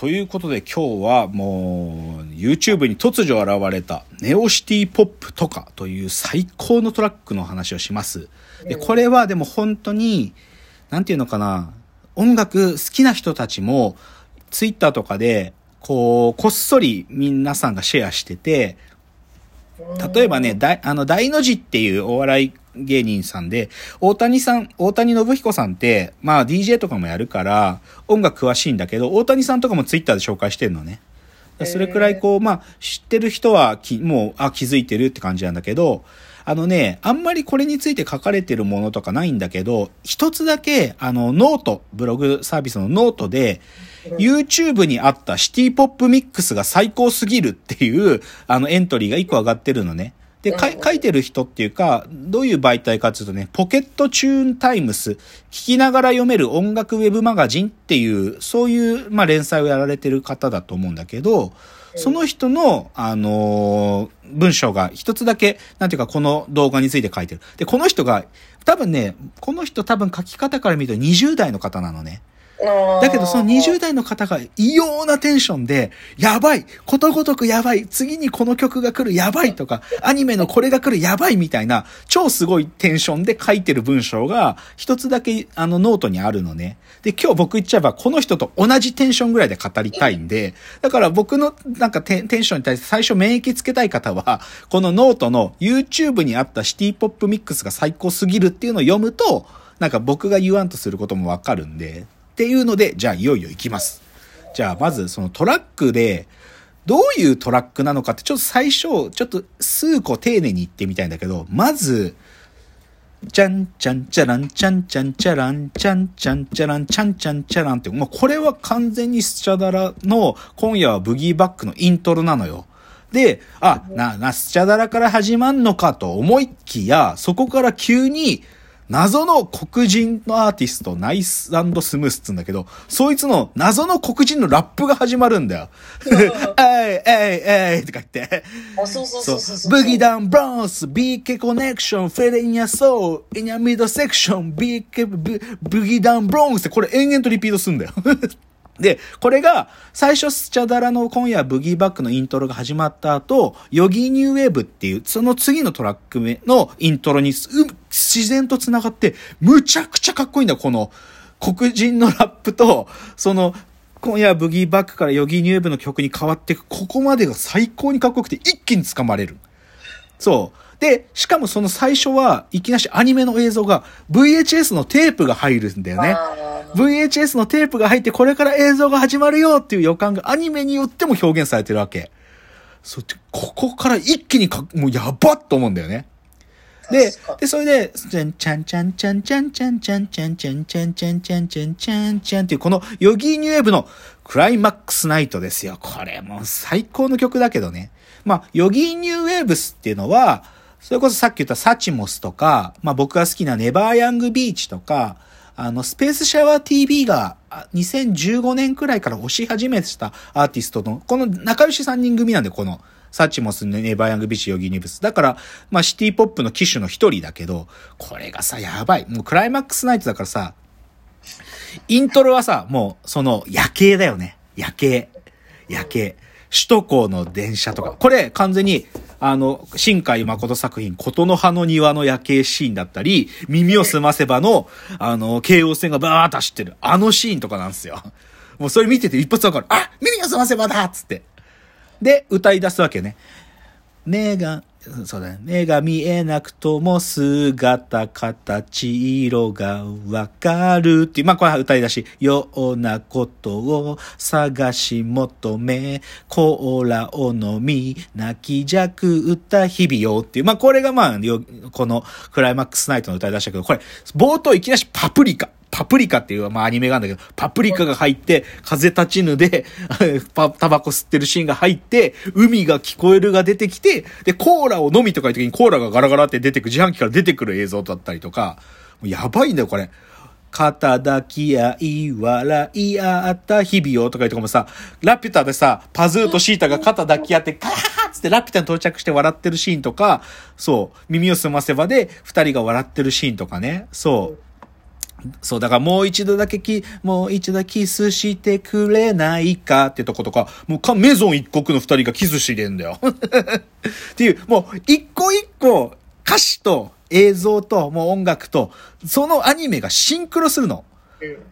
ということで今日はもう YouTube に突如現れたネオシティポップとかという最高のトラックの話をします。で、これはでも本当に、なんていうのかな、音楽好きな人たちも Twitter とかでこう、こっそり皆さんがシェアしてて、例えばね、だあの、大の字っていうお笑い芸人さんで、大谷さん、大谷信彦さんって、まあ DJ とかもやるから、音楽詳しいんだけど、大谷さんとかも Twitter で紹介してるのね。それくらいこう、まあ、知ってる人はき、もう、あ、気づいてるって感じなんだけど、あのね、あんまりこれについて書かれてるものとかないんだけど、一つだけ、あの、 note、ブログサービスのノートで、YouTube にあったシティポップミックスが最高すぎるっていう、あの、エントリーが一個上がってるのね。で、書いてる人っていうか、どういう媒体かっていうとね、ポケットチューンタイムス、聞きながら読める音楽ウェブマガジンっていう、そういう、まあ、連載をやられてる方だと思うんだけど、その人の、あのー、文章が一つだけ、なんていうかこの動画について書いてる。で、この人が、多分ね、この人多分書き方から見ると20代の方なのね。だけどその20代の方が異様なテンションで、やばいことごとくやばい次にこの曲が来るやばいとか、アニメのこれが来るやばいみたいな、超すごいテンションで書いてる文章が、一つだけあのノートにあるのね。で、今日僕言っちゃえば、この人と同じテンションぐらいで語りたいんで、だから僕のなんかテンションに対して最初免疫つけたい方は、このノートの YouTube にあったシティポップミックスが最高すぎるっていうのを読むと、なんか僕が言わんとすることもわかるんで、っていうので、じゃあいよいよ行きます。じゃあまずそのトラックで、どういうトラックなのかってちょっと最初、ちょっと数個丁寧に言ってみたいんだけど、まず、ちゃんちゃんちゃらんちゃんちゃんちゃらんちゃんちゃんちゃらんちゃんちゃんちゃらんって、まあ、これは完全にスチャダラの今夜はブギーバックのイントロなのよ。で、あ、な、な、スチャダラから始まんのかと思いきや、そこから急に、謎の黒人のアーティスト、ナイススムースっつうんだけど、そいつの謎の黒人のラップが始まるんだよ。えい、えい、えいとか言って。そうそうそうそうブギダン、ブロンス、BK コネクション、フェレイニアソー、イニャミドセクション、BK、ブギダン、ブロンスってこれ延々とリピートすんだよ。で、これが、最初スチャダラの今夜ブギーバックのイントロが始まった後、 Yogee New Waves っていう、その次のトラック目のイントロに、自然と繋がって、むちゃくちゃかっこいいんだ、この、黒人のラップと、その、今夜ブギーバックから Yogee New Waves の曲に変わっていく、ここまでが最高にかっこよくて、一気に掴まれる。そう。で、しかもその最初はいきなしアニメの映像が VHS のテープが入るんだよね。VHS のテープが入ってこれから映像が始まるよっていう予感がアニメによっても表現されてるわけ。そって、ここから一気にか、もうやばっと思うんだよね。で、で、それで、ちゃんちゃんちゃんちゃんちゃんちゃんちゃんちゃんちゃんちゃんちゃんちゃんちゃんちゃんちゃんっていうこの Yogee New Waves のCLIMAX NIGHT ですよ。これもう最高の曲だけどね。まあ、 Yogee New Waves っていうのは、それこそさっき言った Suchmos とか、まあ僕が好きな never young beach とか、あの、スペースシャワー TV が2015年くらいから推し始めたアーティストの、この仲良し3人組なんで、この、 Suchmos、never young beach、Yogee New Waves。だから、まあシティポップの旗手の一人だけど、これがさ、やばい。もう CLIMAX NIGHT だからさ、イントロはさ、もう、その、夜景だよね。夜景。夜景。首都高の電車とか。これ、完全に、あの、新海誠作品、琴の葉の庭の夜景シーンだったり、耳を澄ませばの、あの、京王線がバーッと走ってる、あのシーンとかなんですよ。もうそれ見てて一発わかる。あ耳を澄ませばだっつって。で、歌い出すわけね。目が、そうだね。目が見えなくとも姿、形、色がわかるっていう。まあ、これは歌い出し。ようなことを探し求め、コーラを飲み、泣きじゃく歌日々よっていう。まあ、これがまあ、このクライマックスナイトの歌い出しだけど、これ、冒頭いきなしパプリカ。パプリカっていう、まあアニメがあるんだけど、パプリカが入って、風立ちぬで、タバコ吸ってるシーンが入って、海が聞こえるが出てきて、で、コーラを飲みとかいう時にコーラがガラガラって出てくる、自販機から出てくる映像だったりとか、やばいんだよ、これ。肩抱き合い、笑い合った日々をとかいうとこもさ、ラピュタでさ、パズーとシータが肩抱き合って、カーッつってラピュタに到着して笑ってるシーンとか、そう、耳を澄ませばで二人が笑ってるシーンとかね、そう。そう、だからもう一度だけき、もう一度キスしてくれないかってとことか、もうか、メゾン一国の二人がキスしてんだよ。っていう、もう一個一個歌詞と映像ともう音楽と、そのアニメがシンクロするの。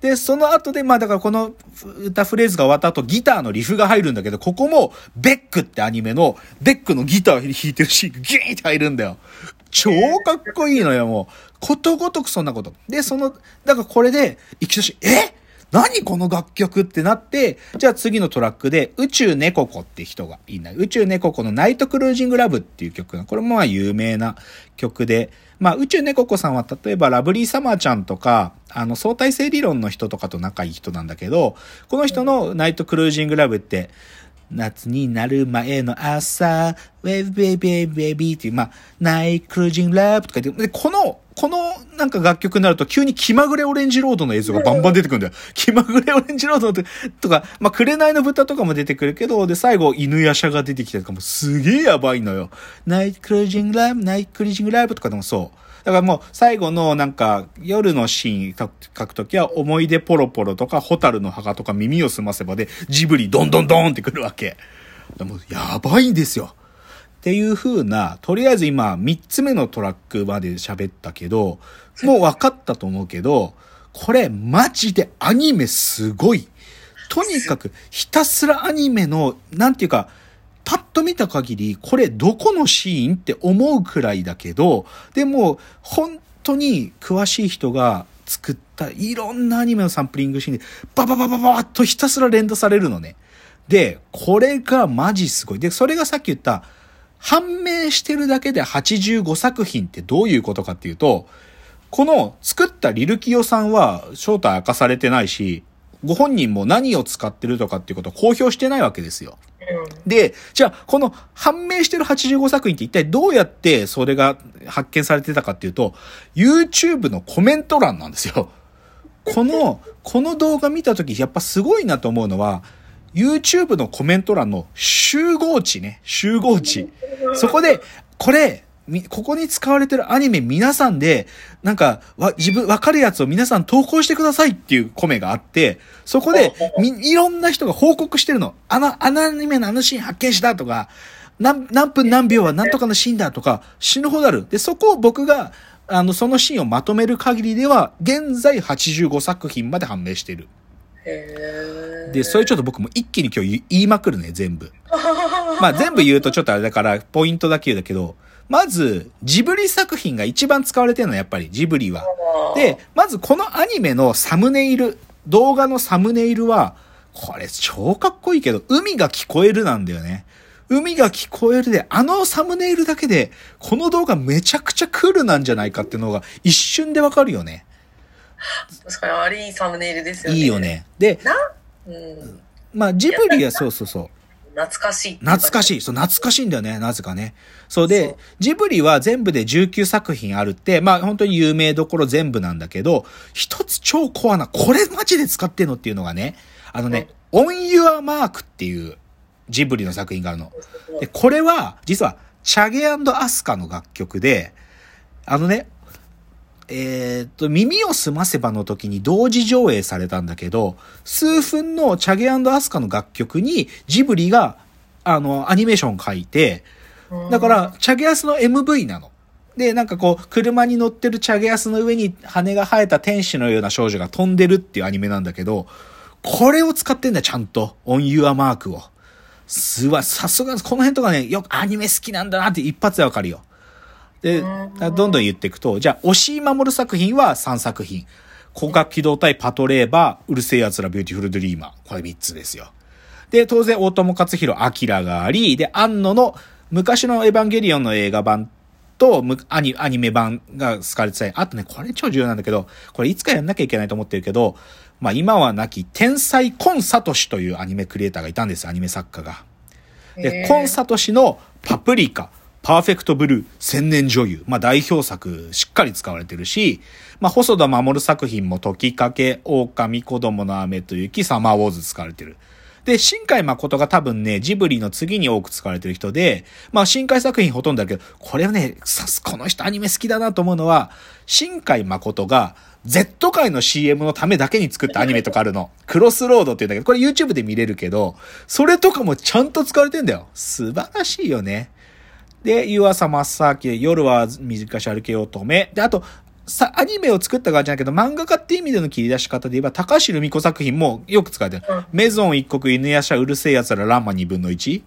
で、その後で、まあだからこの歌フレーズが終わった後、ギターのリフが入るんだけど、ここも、ベックってアニメの、ベックのギター弾いてるシーンがギーンって入るんだよ。超かっこいいのよ、もう。ことごとくそんなこと。で、その、だからこれで、いきなし、え？何この楽曲ってなって、じゃあ次のトラックで、宇宙猫子って人がいない。宇宙猫子のナイトクルージングラブっていう曲が、これもまあ有名な曲で、まあ宇宙猫子さんは例えばラブリーサマーちゃんとか、あの相対性理論の人とかと仲いい人なんだけど、この人のナイトクルージングラブって、夏になる前の朝、ウェブベイベイベイビーっていう、まあ、ナイクルージングラブとか言って、で、この、このなんか楽曲になると急に気まぐれオレンジロードの映像がバンバン出てくるんだよ。気まぐれオレンジロードとか、まあ、紅の豚とかも出てくるけど、で、最後、犬やしゃが出てきたりとかもすげえやばいのよ。ナイクルージングラブ、ナイクルージングラブとかでもそう。だからもう最後のなんか夜のシーン書くときは思い出ポロポロとかホタルの墓とか耳を澄ませばでジブリドンドンドンってくるわけ。でもやばいんですよ。っていう風な、とりあえず今3つ目のトラックまで喋ったけど、もう分かったと思うけど、これマジでアニメすごい。とにかくひたすらアニメの、なんていうか、パッと見た限り、これどこのシーンって思うくらいだけど、でも、本当に詳しい人が作ったいろんなアニメのサンプリングシーンで、ババババババッとひたすら連打されるのね。で、これがマジすごい。で、それがさっき言った、判明してるだけで85作品ってどういうことかっていうと、この作ったリルキヨさんは正体明かされてないし、ご本人も何を使ってるとかっていうことを公表してないわけですよ。で、じゃあ、この判明してる85作品って一体どうやってそれが発見されてたかっていうと、YouTube のコメント欄なんですよ。この、この動画見たとき、やっぱすごいなと思うのは、YouTube のコメント欄の集合値ね、集合値。そこで、これ、ここに使われてるアニメ皆さんで、なんか、わ、自分、わかるやつを皆さん投稿してくださいっていうコメがあって、そこで、み、いろんな人が報告してるの。あの、あのアニメのあのシーン発見したとか、何、何分何秒は何とかのシーンだとか、死ぬほどある。で、そこを僕が、あの、そのシーンをまとめる限りでは、現在85作品まで判明している。で、それちょっと僕も一気に今日言いまくるね、全部。まあ全部言うとちょっとあれだから、ポイントだけ言うだけど、まず、ジブリ作品が一番使われてるのはやっぱりジブリは。で、まずこのアニメのサムネイル、動画のサムネイルは、これ超かっこいいけど、海が聞こえるなんだよね。海が聞こえるで、あのサムネイルだけで、この動画めちゃくちゃクールなんじゃないかっていうのが一瞬でわかるよね。確かに、あれいいサムネイルですよね。いいよね。で、な、うん。まあジブリはそうそうそう。懐かしい。懐かしい。そう、懐かしいんだよね、なぜかね。そうで、ジブリは全部で19作品あるって、まあ本当に有名どころ全部なんだけど、一つ超コアな、これマジで使ってんのっていうのがね、あのね、オンユアマークっていうジブリの作品があるの。で、これは、実は、チャゲアスカの楽曲で、あのね、えー、っと、耳をすませばの時に同時上映されたんだけど、数分のチャゲアスカの楽曲にジブリが、あの、アニメーション書いて、だから、チャゲアスの MV なの。で、なんかこう、車に乗ってるチャゲアスの上に羽が生えた天使のような少女が飛んでるっていうアニメなんだけど、これを使ってんだよ、ちゃんと。オンユアマークを。すわ、さすが、この辺とかね、よくアニメ好きなんだなって一発でわかるよ。で、どんどん言っていくと、じゃあ、押井守作品は3作品。攻殻機動隊、パトレイバー、うる星やつらビューティフルドリーマー。これ3つですよ。で、当然、大友克洋、アキラがあり、で、庵野の昔のエヴァンゲリオンの映画版とアニアニメ版が使われてたり、あとね、これ超重要なんだけど、これいつかやんなきゃいけないと思ってるけど、まあ今は亡き天才コンサトシというアニメクリエイターがいたんです、アニメ作家が。で、コンサトシのパプリカ、パーフェクトブルー、千年女優。まあ代表作しっかり使われてるし、まあ細田守作品も時かけ、狼子供の雨と雪、サマーウォーズ使われてる。で、新海誠が多分ね、ジブリの次に多く使われてる人で、まあ、新海作品ほとんどだけど、これはね、さす、この人アニメ好きだなと思うのは、新海誠が、Z 界の CM のためだけに作ったアニメとかあるの。クロスロードって言うんだけど、これ YouTube で見れるけど、それとかもちゃんと使われてんだよ。素晴らしいよね。で、湯浅正明、夜は短し歩けようとめ。で、あと、さ、アニメを作った側じゃないけど、漫画家って意味での切り出し方で言えば、高橋留美子作品もよく使われてる。うんメゾン一国、犬やしゃ、うるせえ奴ら、ランマ二分の一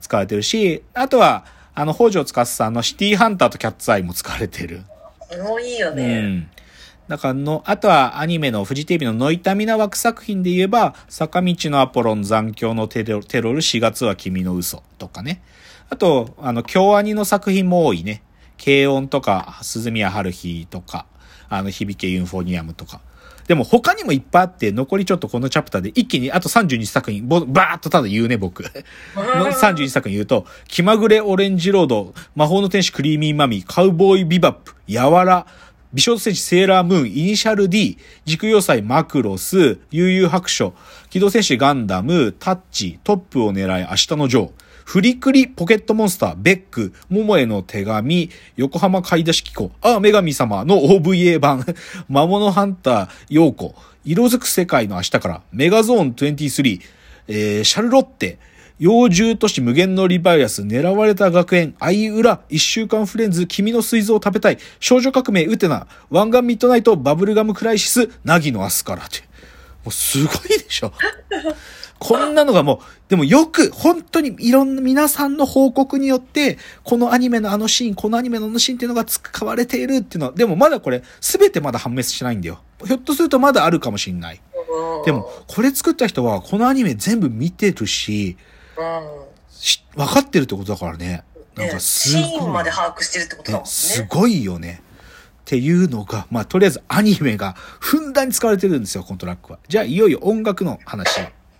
使われてるし、あとは、あの、北条司さんのシティハンターとキャッツアイも使われてる。もういいようね。ん。だからの、あとはアニメのフジテレビのノイタミナ枠作品で言えば、坂道のアポロン残響のテロテロル4月は君の嘘とかね。あと、あの、京アニの作品も多いね。軽音とか、鈴宮春日とか、あの、響けユンフォニアムとか。でも他にもいっぱいあって、残りちょっとこのチャプターで一気に、あと32作品、ぼバーっとただ言うね、僕。の31作品言うと、気まぐれオレンジロード、魔法の天使クリーミーマミー、カウボーイビバップ、やわら、美少女戦士セーラームーン、イニシャル D、軸要塞マクロス、悠々白書、機動戦士ガンダム、タッチ、トップを狙い明日のジョー、フリクリ、ポケットモンスター、ベック、桃への手紙、横浜買い出し機構、ああ、女神様の OVA 版、魔物ハンター、ヨーコ、色づく世界の明日から、メガゾーン23、えー、シャルロッテ、幼獣都市無限のリバイアス、狙われた学園、相裏、一週間フレンズ、君の膵臓を食べたい、少女革命、ウテナ、湾岸ミッドナイト、バブルガムクライシス、ナギのアスカラって。もうすごいでしょ。こんなのがもう、でもよく、本当にいろんな皆さんの報告によって、このアニメのあのシーン、このアニメのあのシーンっていうのが使われているっていうのは、でもまだこれ、すべてまだ判明してないんだよ。ひょっとするとまだあるかもしんない。うんでも、これ作った人は、このアニメ全部見てるし、うん。し分かってるってことだからね。なんねかすシごい。ーンまで把握してるってことだもんねね。すごいよね。っていうのが、まあ、とりあえずアニメがふんだんに使われてるんですよ、このトラックは。じゃあ、いよいよ音楽の話。